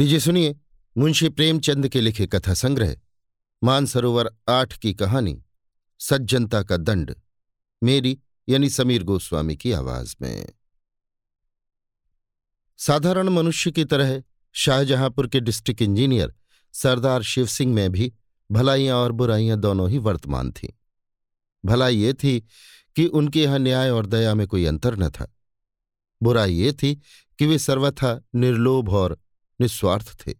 लीजिए सुनिए, मुंशी प्रेमचंद के लिखे कथा संग्रह, मानसरोवर आठ की कहानी, सज्जनता का दंड, मेरी यानी समीर गोस्वामी की आवाज़ में। साधारण मनुष्य की तरह शाहजहांपुर के डिस्ट्रिक्ट इंजीनियर सरदार शिव सिंह में भी भलाइयाँ और बुराइयाँ दोनों ही वर्तमान थीं। भलाई ये थी कि उनके यहाँ न्याय और दया में कोई अंतर न था। बुराई ये थी कि वे सर्वथा निर्लोभ और निस्वार्थ थे।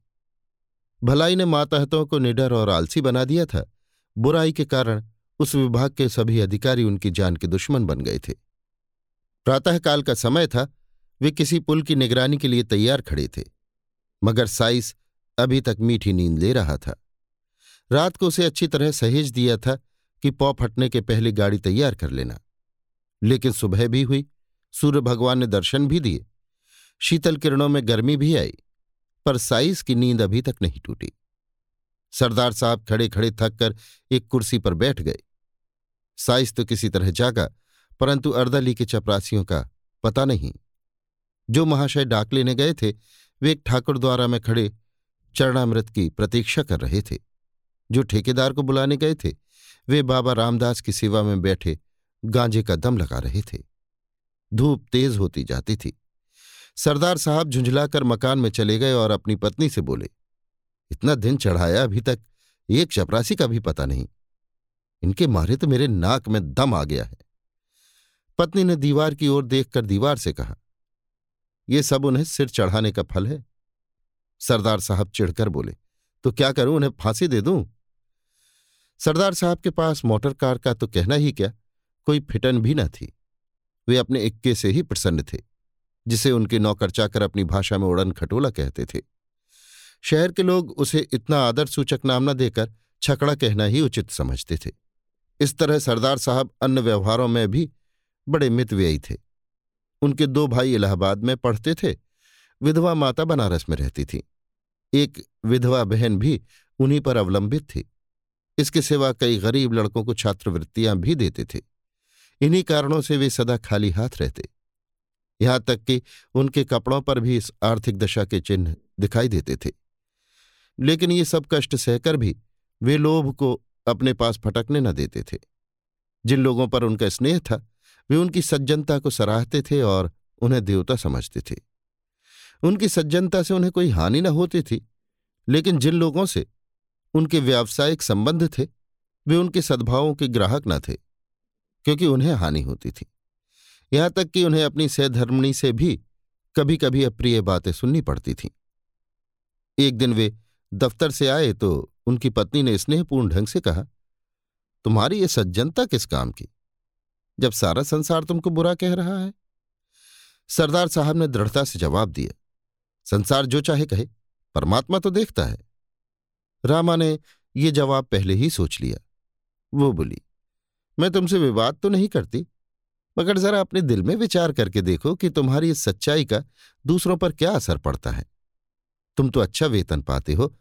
भलाई ने मातहतों को निडर और आलसी बना दिया था। बुराई के कारण उस विभाग के सभी अधिकारी उनकी जान के दुश्मन बन गए थे। प्रातःकाल का समय था, वे किसी पुल की निगरानी के लिए तैयार खड़े थे। मगर साइस अभी तक मीठी नींद ले रहा था। रात को उसे अच्छी तरह सहेज दिया था कि पौ फटने के पहले गाड़ी तैयार कर लेना। लेकिन सुबह भी हुई, सूर्य भगवान ने दर्शन भी दिए। शीतल किरणों में गर्मी भी आई। पर साइस की नींद अभी तक नहीं टूटी। सरदार साहब खड़े खड़े थक कर एक कुर्सी पर बैठ गए। साइस तो किसी तरह जागा, परंतु अर्दली के चपरासियों का पता नहीं। जो महाशय डाक लेने गए थे, वे एक ठाकुर द्वारा में खड़े चरणामृत की प्रतीक्षा कर रहे थे। जो ठेकेदार को बुलाने गए थे, वे बाबा रामदास की सेवा में बैठे गांजे का दम लगा रहे थे। धूप तेज होती जाती थी। सरदार साहब झुंझलाकर मकान में चले गए और अपनी पत्नी से बोले, इतना दिन चढ़ाया अभी तक, एक चपरासी का भी पता नहीं। इनके मारे तो मेरे नाक में दम आ गया है। पत्नी ने दीवार की ओर देखकर दीवार से कहा यह सब उन्हें सिर चढ़ाने का फल है। सरदार साहब चिढ़कर बोले तो क्या करूँ, उन्हें फांसी दे दूँ? सरदार साहब के पास मोटर कार का तो कहना ही क्या, कोई फिटन भी न थी। वे अपने इक्के से ही प्रसन्न थे। जिसे उनके नौकर चाकर अपनी भाषा में उड़न खटोला कहते थे। शहर के लोग उसे इतना आदर सूचक नाम न देकर छकड़ा कहना ही उचित समझते थे। इस तरह सरदार साहब अन्य व्यवहारों में भी बड़े मितव्ययी थे। उनके दो भाई इलाहाबाद में पढ़ते थे, विधवा माता बनारस में रहती थी। एक विधवा बहन भी उन्हीं पर अवलंबित थी। इसके सिवा कई गरीब लड़कों को छात्रवृत्तियाँ भी देते थे। इन्हीं कारणों से वे सदा खाली हाथ रहते। यहाँ तक कि उनके कपड़ों पर भी इस आर्थिक दशा के चिन्ह दिखाई देते थे। लेकिन ये सब कष्ट सहकर भी वे लोभ को अपने पास फटकने न देते थे। जिन लोगों पर उनका स्नेह था, वे उनकी सज्जनता को सराहते थे और उन्हें देवता समझते थे। उनकी सज्जनता से उन्हें कोई हानि न होती थी, लेकिन जिन लोगों से उनके व्यावसायिक संबंध थे, वे उनके सद्भावों के ग्राहक न थे, क्योंकि उन्हें हानि होती थी। यहाँ तक कि उन्हें अपनी सहधर्मणी से भी कभी कभी अप्रिय बातें सुननी पड़ती थीं। एक दिन वे दफ्तर से आए तो उनकी पत्नी ने स्नेहपूर्ण ढंग से कहा, तुम्हारी ये सज्जनता किस काम की? जब सारा संसार तुमको बुरा कह रहा है? सरदार साहब ने दृढ़ता से जवाब दिया, संसार जो चाहे कहे, परमात्मा तो देखता है। रामा ने ये जवाब पहले ही सोच लिया। वो बोली, मैं तुमसे विवाद तो नहीं करती मगर जरा अपने दिल में विचार करके देखो कि तुम्हारी इस सच्चाई का दूसरों पर क्या असर पड़ता है। तुम तो अच्छा वेतन पाते हो।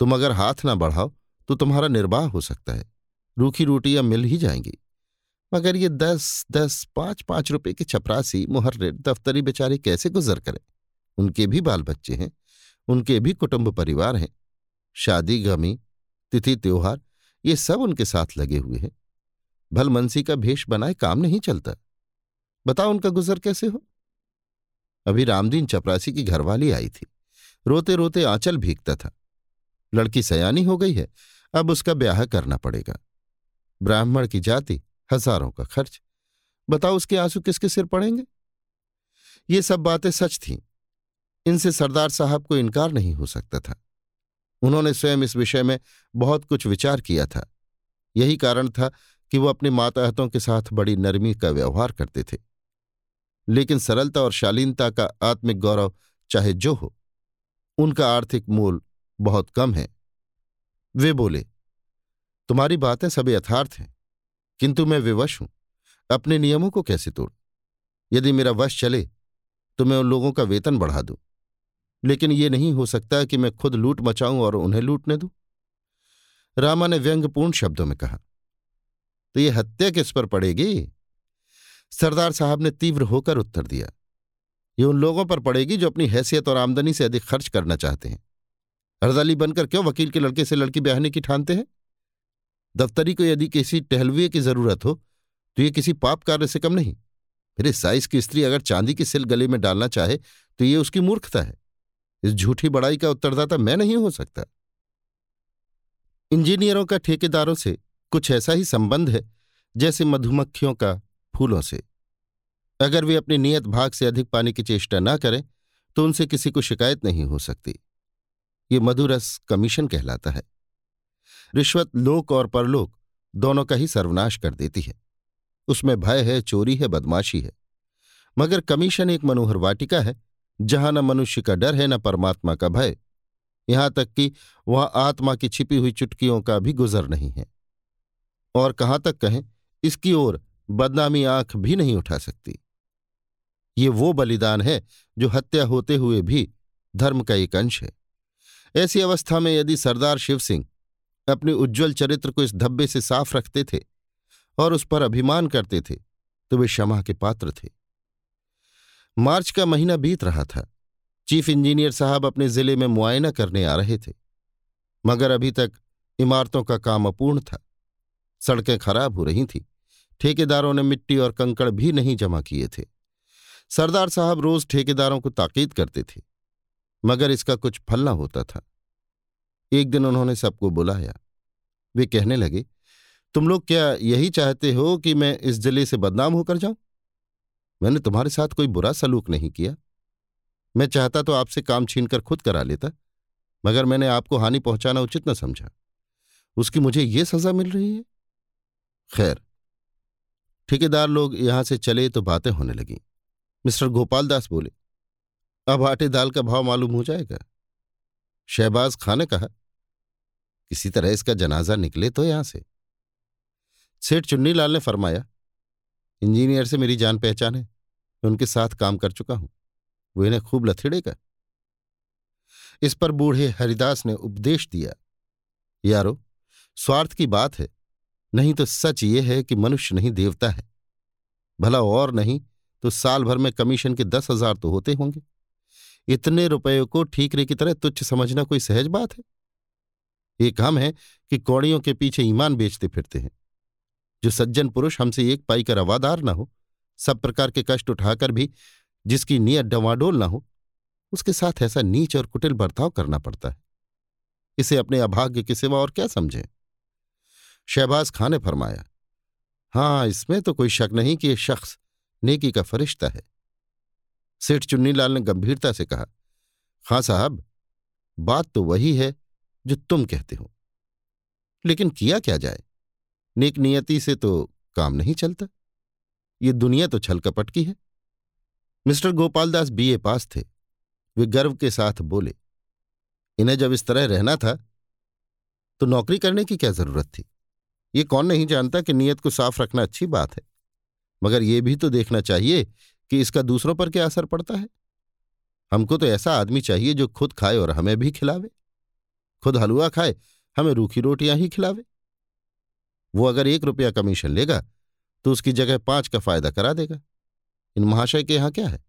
तुम अगर हाथ ना बढ़ाओ तो तुम्हारा निर्वाह हो सकता है। रूखी रोटियाँ मिल ही जाएँगी। मगर ये दस दस, पाँच पाँच रुपए के छपरासी मुहर्रे दफ्तरी बेचारे कैसे गुजर करें? उनके भी बाल बच्चे हैं, उनके भी कुटुंब परिवार हैं। शादी, गमी, तिथि, त्योहार, ये सब उनके साथ लगे हुए हैं। भलमनसी का भेष बनाए काम नहीं चलता। बताओ उनका गुजर कैसे हो? अभी रामदीन चपरासी की घरवाली आई थी। रोते रोते आंचल भीगता था। लड़की सयानी हो गई है, अब उसका ब्याह करना पड़ेगा। ब्राह्मण की जाति, हज़ारों का खर्च। बताओ उसके आँसू किसके सिर पड़ेंगे? ये सब बातें सच थीं। इनसे सरदार साहब को इनकार नहीं हो सकता था। उन्होंने स्वयं इस विषय में बहुत कुछ विचार किया था। यही कारण था कि वो अपने माताहतों के साथ बड़ी नरमी का व्यवहार करते थे। लेकिन सरलता और शालीनता का आत्मिक गौरव, चाहे जो हो, उनका आर्थिक मूल बहुत कम है। वे बोले, तुम्हारी बातें सब यथार्थ हैं, किंतु मैं विवश हूँ। अपने नियमों को कैसे तोड़? यदि मेरा वश चले तो मैं उन लोगों का वेतन बढ़ा दूँ। लेकिन ये नहीं हो सकता कि मैं खुद लूट मचाऊं और उन्हें लूटने दूँ? रामा ने व्यंग्यपूर्ण शब्दों में कहा तो ये हत्या किस पर पड़ेगी? सरदार साहब ने तीव्र होकर उत्तर दिया। ये उन लोगों पर पड़ेगी जो अपनी हैसियत और आमदनी से अधिक खर्च करना चाहते हैं। हरदली बनकर क्यों वकील के लड़के से लड़की ब्याहने की ठानते हैं? दफ्तरी को यदि किसी टहलुए की ज़रूरत हो तो ये किसी पाप कार्य से कम नहीं। इस साइज़ की स्त्री अगर चांदी की सिल गले में डालना चाहे तो ये उसकी मूर्खता है। इस झूठी बड़ाई का उत्तरदाता मैं नहीं हो सकता। इंजीनियरों का ठेकेदारों से कुछ ऐसा ही संबंध है जैसे मधुमक्खियों का फूलों से। अगर वे अपनी नियत भाग से अधिक पाने की चेष्टा न करें तो उनसे किसी को शिकायत नहीं हो सकती। ये मधुरस कमीशन कहलाता है। रिश्वत लोक और परलोक दोनों का ही सर्वनाश कर देती है। उसमें भय है, चोरी है, बदमाशी है। मगर कमीशन एक मनोहर वाटिका है, जहाँ न मनुष्य का डर है, न परमात्मा का भय। यहाँ तक कि वहाँ आत्मा की छिपी हुई चुटकियों का भी गुजर नहीं है। और कहाँ तक कहें, इसकी ओर बदनामी आँख भी नहीं उठा सकती। ये वो बलिदान है जो हत्या होते हुए भी धर्म का एक अंश है। ऐसी अवस्था में यदि सरदार शिव सिंह अपने उज्ज्वल चरित्र को इस धब्बे से साफ़ रखते थे और उस पर अभिमान करते थे तो वे क्षमा के पात्र थे। मार्च का महीना बीत रहा था। चीफ इंजीनियर साहब अपने ज़िले में मुआयना करने आ रहे थे। मगर अभी तक इमारतों का काम अपूर्ण था। सड़कें खराब हो रही थीं। ठेकेदारों ने मिट्टी और कंकड़ भी नहीं जमा किए थे। सरदार साहब रोज ठेकेदारों को ताकीद करते थे, मगर इसका कुछ फल होता था। एक दिन उन्होंने सबको बुलाया। वे कहने लगे, तुम लोग क्या यही चाहते हो कि मैं इस ज़िले से बदनाम होकर जाऊँ? मैंने तुम्हारे साथ कोई बुरा सलूक नहीं किया। मैं चाहता तो आपसे काम छीनकर खुद करा लेता, मगर मैंने आपको हानि पहुंचाना उचित न समझा। उसकी मुझे ये सजा मिल रही है? खैर, ठेकेदार लोग यहाँ से चले तो बातें होने लगी। मिस्टर गोपाल दास बोले, अब आटे दाल का भाव मालूम हो जाएगा? शहबाज खान ने कहा, किसी तरह इसका जनाजा निकले तो यहाँ से। सेठ चुन्नीलाल ने फरमाया, इंजीनियर से मेरी जान पहचान है, मैं उनके साथ काम कर चुका हूँ, वो इन्हें खूब लथेड़ेगा इस पर बूढ़े हरिदास ने उपदेश दिया, यारो, स्वार्थ की बात है नहीं तो सच ये है कि मनुष्य नहीं देवता है। भला और नहीं तो साल भर में कमीशन के दस हज़ार तो होते होंगे। इतने रुपयों को ठीकरे की तरह तुच्छ समझना कोई सहज बात है? एक हम है कि कौड़ियों के पीछे ईमान बेचते फिरते हैं। जो सज्जन पुरुष हमसे एक पाई का रवादार ना हो, सब प्रकार के कष्ट उठाकर भी जिसकी नीयत डवाडोल ना हो, उसके साथ ऐसा नीच और कुटिल बर्ताव करना पड़ता है। इसे अपने अभाग्य के सिवा और क्या समझें? शहबाज खान ने फरमाया, हाँ, इसमें तो कोई शक नहीं कि यह शख्स नेकी का फरिश्ता है। सेठ चुन्नीलाल ने गंभीरता से कहा खां साहब, बात तो वही है जो तुम कहते हो। लेकिन किया क्या जाए? नेक नियति से तो काम नहीं चलता। ये दुनिया तो छल कपट की है। मिस्टर गोपालदास बीए पास थे। वे गर्व के साथ बोले, इन्हें जब इस तरह रहना था तो नौकरी करने की क्या ज़रूरत थी? ये कौन नहीं जानता कि नीयत को साफ़ रखना अच्छी बात है। मगर ये भी तो देखना चाहिए कि इसका दूसरों पर क्या असर पड़ता है। हमको तो ऐसा आदमी चाहिए जो खुद खाए और हमें भी खिलावे। खुद हलवा खाए, हमें रूखी रोटियाँ ही खिलावे। वो अगर एक रुपया कमीशन लेगा तो उसकी जगह पाँच का फ़ायदा करा देगा। इन महाशय के यहाँ क्या है?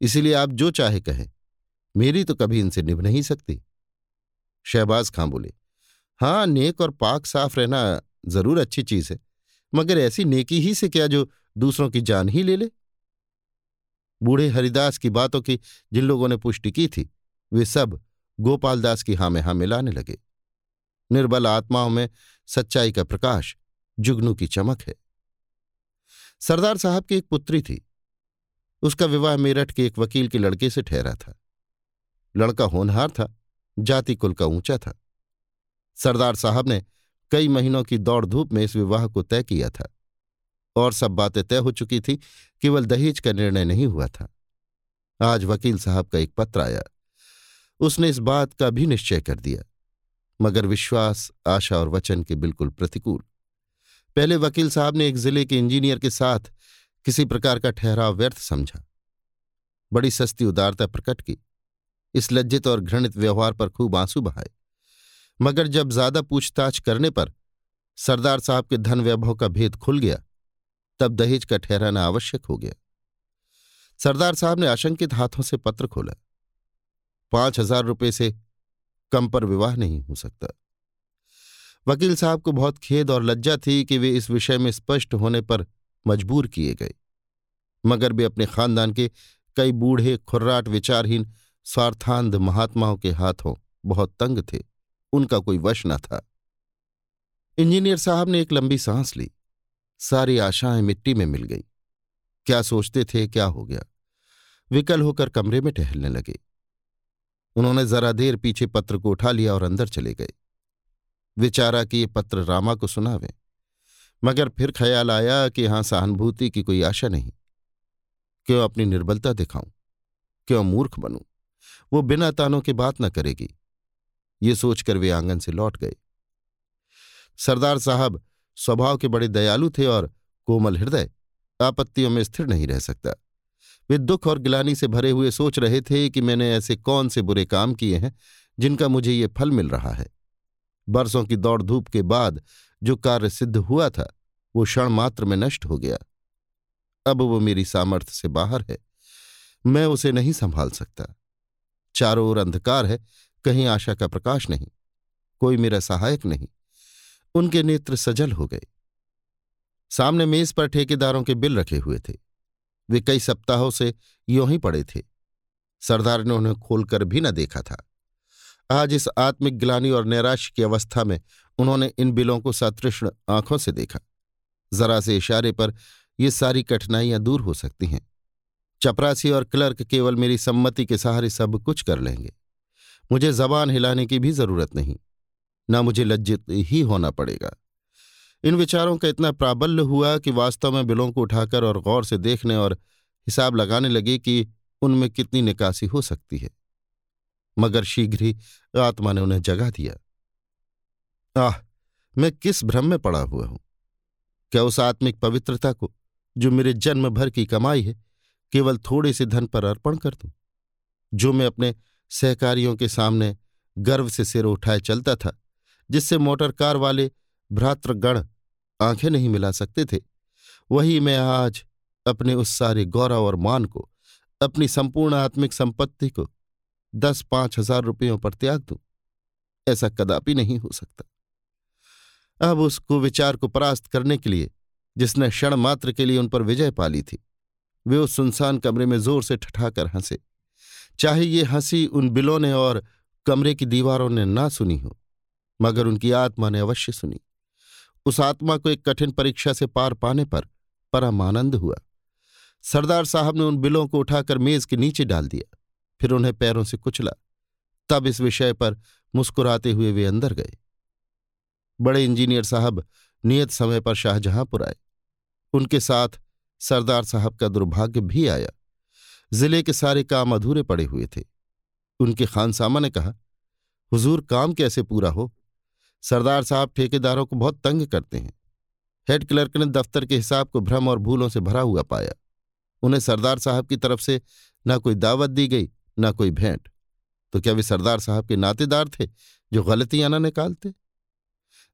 इसीलिए आप जो चाहे कहें। मेरी तो कभी इनसे निभ नहीं सकती। शहबाज खां बोले हाँ, नेक और पाक साफ़ रहना ज़रूर अच्छी चीज़ है, मगर ऐसी नेकी ही से क्या जो दूसरों की जान ही ले ले? बूढ़े हरिदास की बातों की जिन लोगों ने पुष्टि की थी, वे सब गोपालदास की हाँ में हाँ मिलाने लगे। निर्बल आत्माओं में सच्चाई का प्रकाश जुगनू की चमक है। सरदार साहब की एक पुत्री थी। उसका विवाह मेरठ के एक वकील के लड़के से ठहरा था। लड़का होनहार था, जाति कुल का ऊँचा था। सरदार साहब ने कई महीनों की दौड़ धूप में इस विवाह को तय किया था और सब बातें तय हो चुकी थी, केवल दहेज का निर्णय नहीं हुआ था। आज वकील साहब का एक पत्र आया। उसने इस बात का भी निश्चय कर दिया, मगर विश्वास, आशा और वचन के बिल्कुल प्रतिकूल। पहले वकील साहब ने एक ज़िले के इंजीनियर के साथ किसी प्रकार का ठहराव व्यर्थ समझा। बड़ी सस्ती उदारता प्रकट की। इस लज्जित और घृणित व्यवहार पर खूब आँसू बहाए। मगर जब ज़्यादा पूछताछ करने पर सरदार साहब के धन वैभव का भेद खुल गया, तब दहेज का ठहराना आवश्यक हो गया। सरदार साहब ने आशंकित हाथों से पत्र खोला। पाँच हज़ार रुपये से कम पर विवाह नहीं हो सकता। वकील साहब को बहुत खेद और लज्जा थी कि वे इस विषय में स्पष्ट होने पर मजबूर किए गए। मगर वे अपने खानदान के कई बूढ़े, खुर्राट, विचारहीन, स्वार्थांध महात्माओं के हाथों बहुत तंग थे। उनका कोई वश न था। इंजीनियर साहब ने एक लंबी सांस ली। सारी आशाएँ मिट्टी में मिल गई। क्या सोचते थे, क्या हो गया? विकल होकर कमरे में टहलने लगे। उन्होंने जरा देर पीछे पत्र को उठा लिया और अंदर चले गए। विचारा कि ये पत्र रामा को सुनावे। मगर फिर ख्याल आया कि यहाँ सहानुभूति की कोई आशा नहीं। क्यों अपनी निर्बलता दिखाऊँ? क्यों मूर्ख बनूं? वो बिना तानों के बात न करेगी। ये सोचकर वे आँगन से लौट गए। सरदार साहब स्वभाव के बड़े दयालु थे और कोमल हृदय, आपत्तियों में स्थिर नहीं रह सकता। वे दुख और गिलानी से भरे हुए सोच रहे थे कि मैंने ऐसे कौन से बुरे काम किए हैं जिनका मुझे ये फल मिल रहा है। बरसों की दौड़ धूप के बाद जो कार्य सिद्ध हुआ था, वो क्षण मात्र में नष्ट हो गया। अब वो मेरी सामर्थ्य से बाहर है। मैं उसे नहीं संभाल सकता। चारों ओर अंधकार है कहीं आशा का प्रकाश नहीं, कोई मेरा सहायक नहीं। उनके नेत्र सजल हो गए। सामने मेज पर ठेकेदारों के बिल रखे हुए थे। वे कई सप्ताहों से यों ही पड़े थे। सरदार ने उन्हें खोलकर भी न देखा था। आज इस आत्मिक ग्लानी और नैराश्य की अवस्था में उन्होंने इन बिलों को सतृष्ण आँखों से देखा। जरा से इशारे पर ये सारी कठिनाइयाँ दूर हो सकती हैं। चपरासी और क्लर्क केवल मेरी सम्मति के सहारे सब कुछ कर लेंगे। मुझे जबान हिलाने की भी ज़रूरत नहीं। ना मुझे लज्जित ही होना पड़ेगा। इन विचारों का इतना प्राबल्य हुआ कि वास्तव में बिलों को उठाकर और गौर से देखने और हिसाब लगाने लगे कि उनमें कितनी निकासी हो सकती है। मगर शीघ्र ही आत्मा ने उन्हें जगा दिया। आह, मैं किस भ्रम में पड़ा हुआ हूँ? क्या उस आत्मिक पवित्रता को, जो मेरे जन्म भर की कमाई है, केवल थोड़े से धन पर अर्पण कर दूँ? जो मैं अपने सहकारियों के सामने गर्व से सिर उठाए चलता था, जिससे मोटर कार वाले भ्रातृगण आँखें नहीं मिला सकते थे। वही मैं आज अपने उस सारे गौरव और मान को, अपनी संपूर्ण आत्मिक संपत्ति को दस पाँच हज़ार रुपयों पर त्याग दूँ, ऐसा कदापि नहीं हो सकता। अब उस कुविचार को परास्त करने के लिए, जिसने क्षण मात्र के लिए उन पर विजय पाली थी, वे उस सुनसान कमरे में ज़ोर से ठठाकर हंसे। चाहे ये हँसी उन बिलों ने और कमरे की दीवारों ने ना सुनी हो, मगर उनकी आत्मा ने अवश्य सुनी। उस आत्मा को एक कठिन परीक्षा से पार पाने पर परम आनंद हुआ। सरदार साहब ने उन बिलों को उठाकर मेज के नीचे डाल दिया, फिर उन्हें पैरों से कुचला। तब इस विषय पर मुस्कुराते हुए वे अंदर गए। बड़े इंजीनियर साहब नियत समय पर शाहजहांपुर आए। उनके साथ सरदार साहब का दुर्भाग्य भी आया। ज़िले के सारे काम अधूरे पड़े हुए थे। उनके खानसामा ने कहा, हुजूर, काम कैसे पूरा हो? सरदार साहब ठेकेदारों को बहुत तंग करते हैं। हेड क्लर्क ने दफ्तर के हिसाब को भ्रम और भूलों से भरा हुआ पाया। उन्हें सरदार साहब की तरफ़ से न कोई दावत दी गई, न कोई भेंट। तो क्या वे सरदार साहब के नातेदार थे, जो गलतियाँ न निकालते?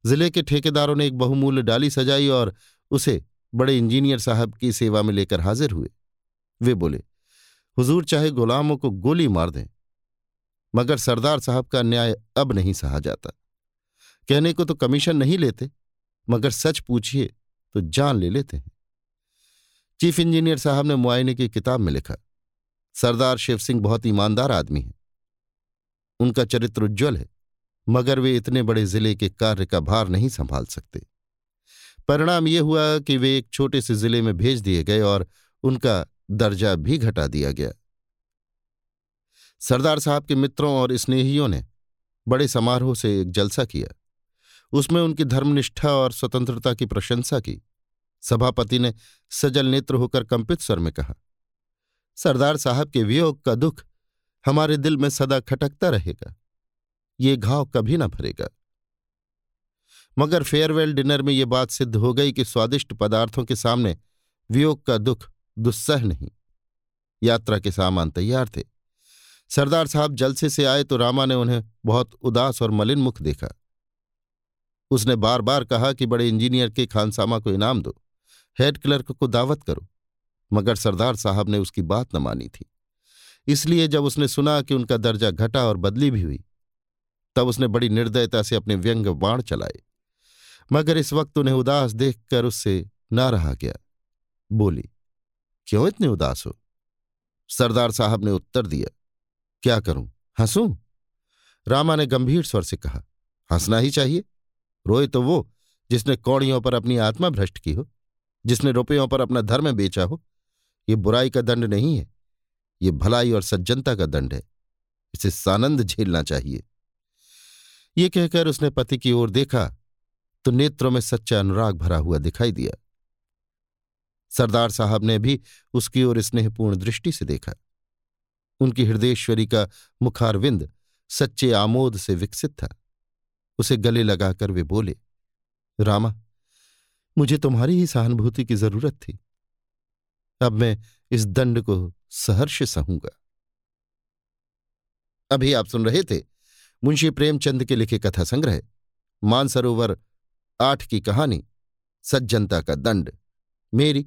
ज़िले के ठेकेदारों ने एक बहुमूल्य डाली सजाई और उसे बड़े इंजीनियर साहब की सेवा में लेकर हाजिर हुए। वे बोले हुजूर चाहे गुलामों को गोली मार दें, मगर सरदार साहब का न्याय अब नहीं सहा जाता। कहने को तो कमीशन नहीं लेते, मगर सच पूछिए तो जान ले लेते हैं। चीफ इंजीनियर साहब ने मुआयने की किताब में लिखा, सरदार शिव सिंह बहुत ईमानदार आदमी है। उनका चरित्र उज्ज्वल है, मगर वे इतने बड़े ज़िले के कार्य का भार नहीं संभाल सकते। परिणाम यह हुआ कि वे एक छोटे से ज़िले में भेज दिए गए और उनका दर्जा भी घटा दिया गया। सरदार साहब के मित्रों और स्नेहियों ने बड़े समारोह से एक जलसा किया। उसमें उनकी धर्मनिष्ठा और स्वतंत्रता की प्रशंसा की। सभापति ने सजल नेत्र होकर कंपित स्वर में कहा, सरदार साहब के वियोग का दुख हमारे दिल में सदा खटकता रहेगा। ये घाव कभी ना भरेगा। मगर फेयरवेल डिनर में ये बात सिद्ध हो गई कि स्वादिष्ट पदार्थों के सामने वियोग का दुख दुस्सह नहीं। यात्रा के सामान तैयार थे। सरदार साहब जलसे से आए तो रामा ने उन्हें बहुत उदास और मलिन मुख देखा। उसने बार बार कहा कि बड़े इंजीनियर के खानसामा को इनाम दो, हेड क्लर्क को दावत करो, मगर सरदार साहब ने उसकी बात न मानी थी। इसलिए जब उसने सुना कि उनका दर्जा घटा और बदली भी हुई, तब उसने बड़ी निर्दयता से अपने व्यंग बाण चलाए। मगर इस वक्त उन्हें उदास देखकर उससे ना रहा गया। बोली क्यों इतने उदास हो? सरदार साहब ने उत्तर दिया, क्या करूँ? हंसूं? रामा ने गंभीर स्वर से कहा, हंसना ही चाहिए। रोए तो वो जिसने कौड़ियों पर अपनी आत्मा भ्रष्ट की हो, जिसने रुपयों पर अपना धर्म बेचा हो। ये बुराई का दंड नहीं है, ये भलाई और सज्जनता का दंड है। इसे सानंद झेलना चाहिए। ये कहकर उसने पति की ओर देखा तो नेत्रों में सच्चा अनुराग भरा हुआ दिखाई दिया। सरदार साहब ने भी उसकी ओर स्नेहपूर्ण दृष्टि से देखा। उनकी हृदयेश्वरी का मुखारविंद सच्चे आमोद से विकसित था। उसे गले लगाकर वे बोले, रामा, मुझे तुम्हारी ही सहानुभूति की ज़रूरत थी। अब मैं इस दंड को सहर्ष सहूँगा। अभी आप सुन रहे थे मुंशी प्रेमचंद के लिखे कथा संग्रह, मानसरोवर आठ की कहानी, सज्जनता का दंड, मेरी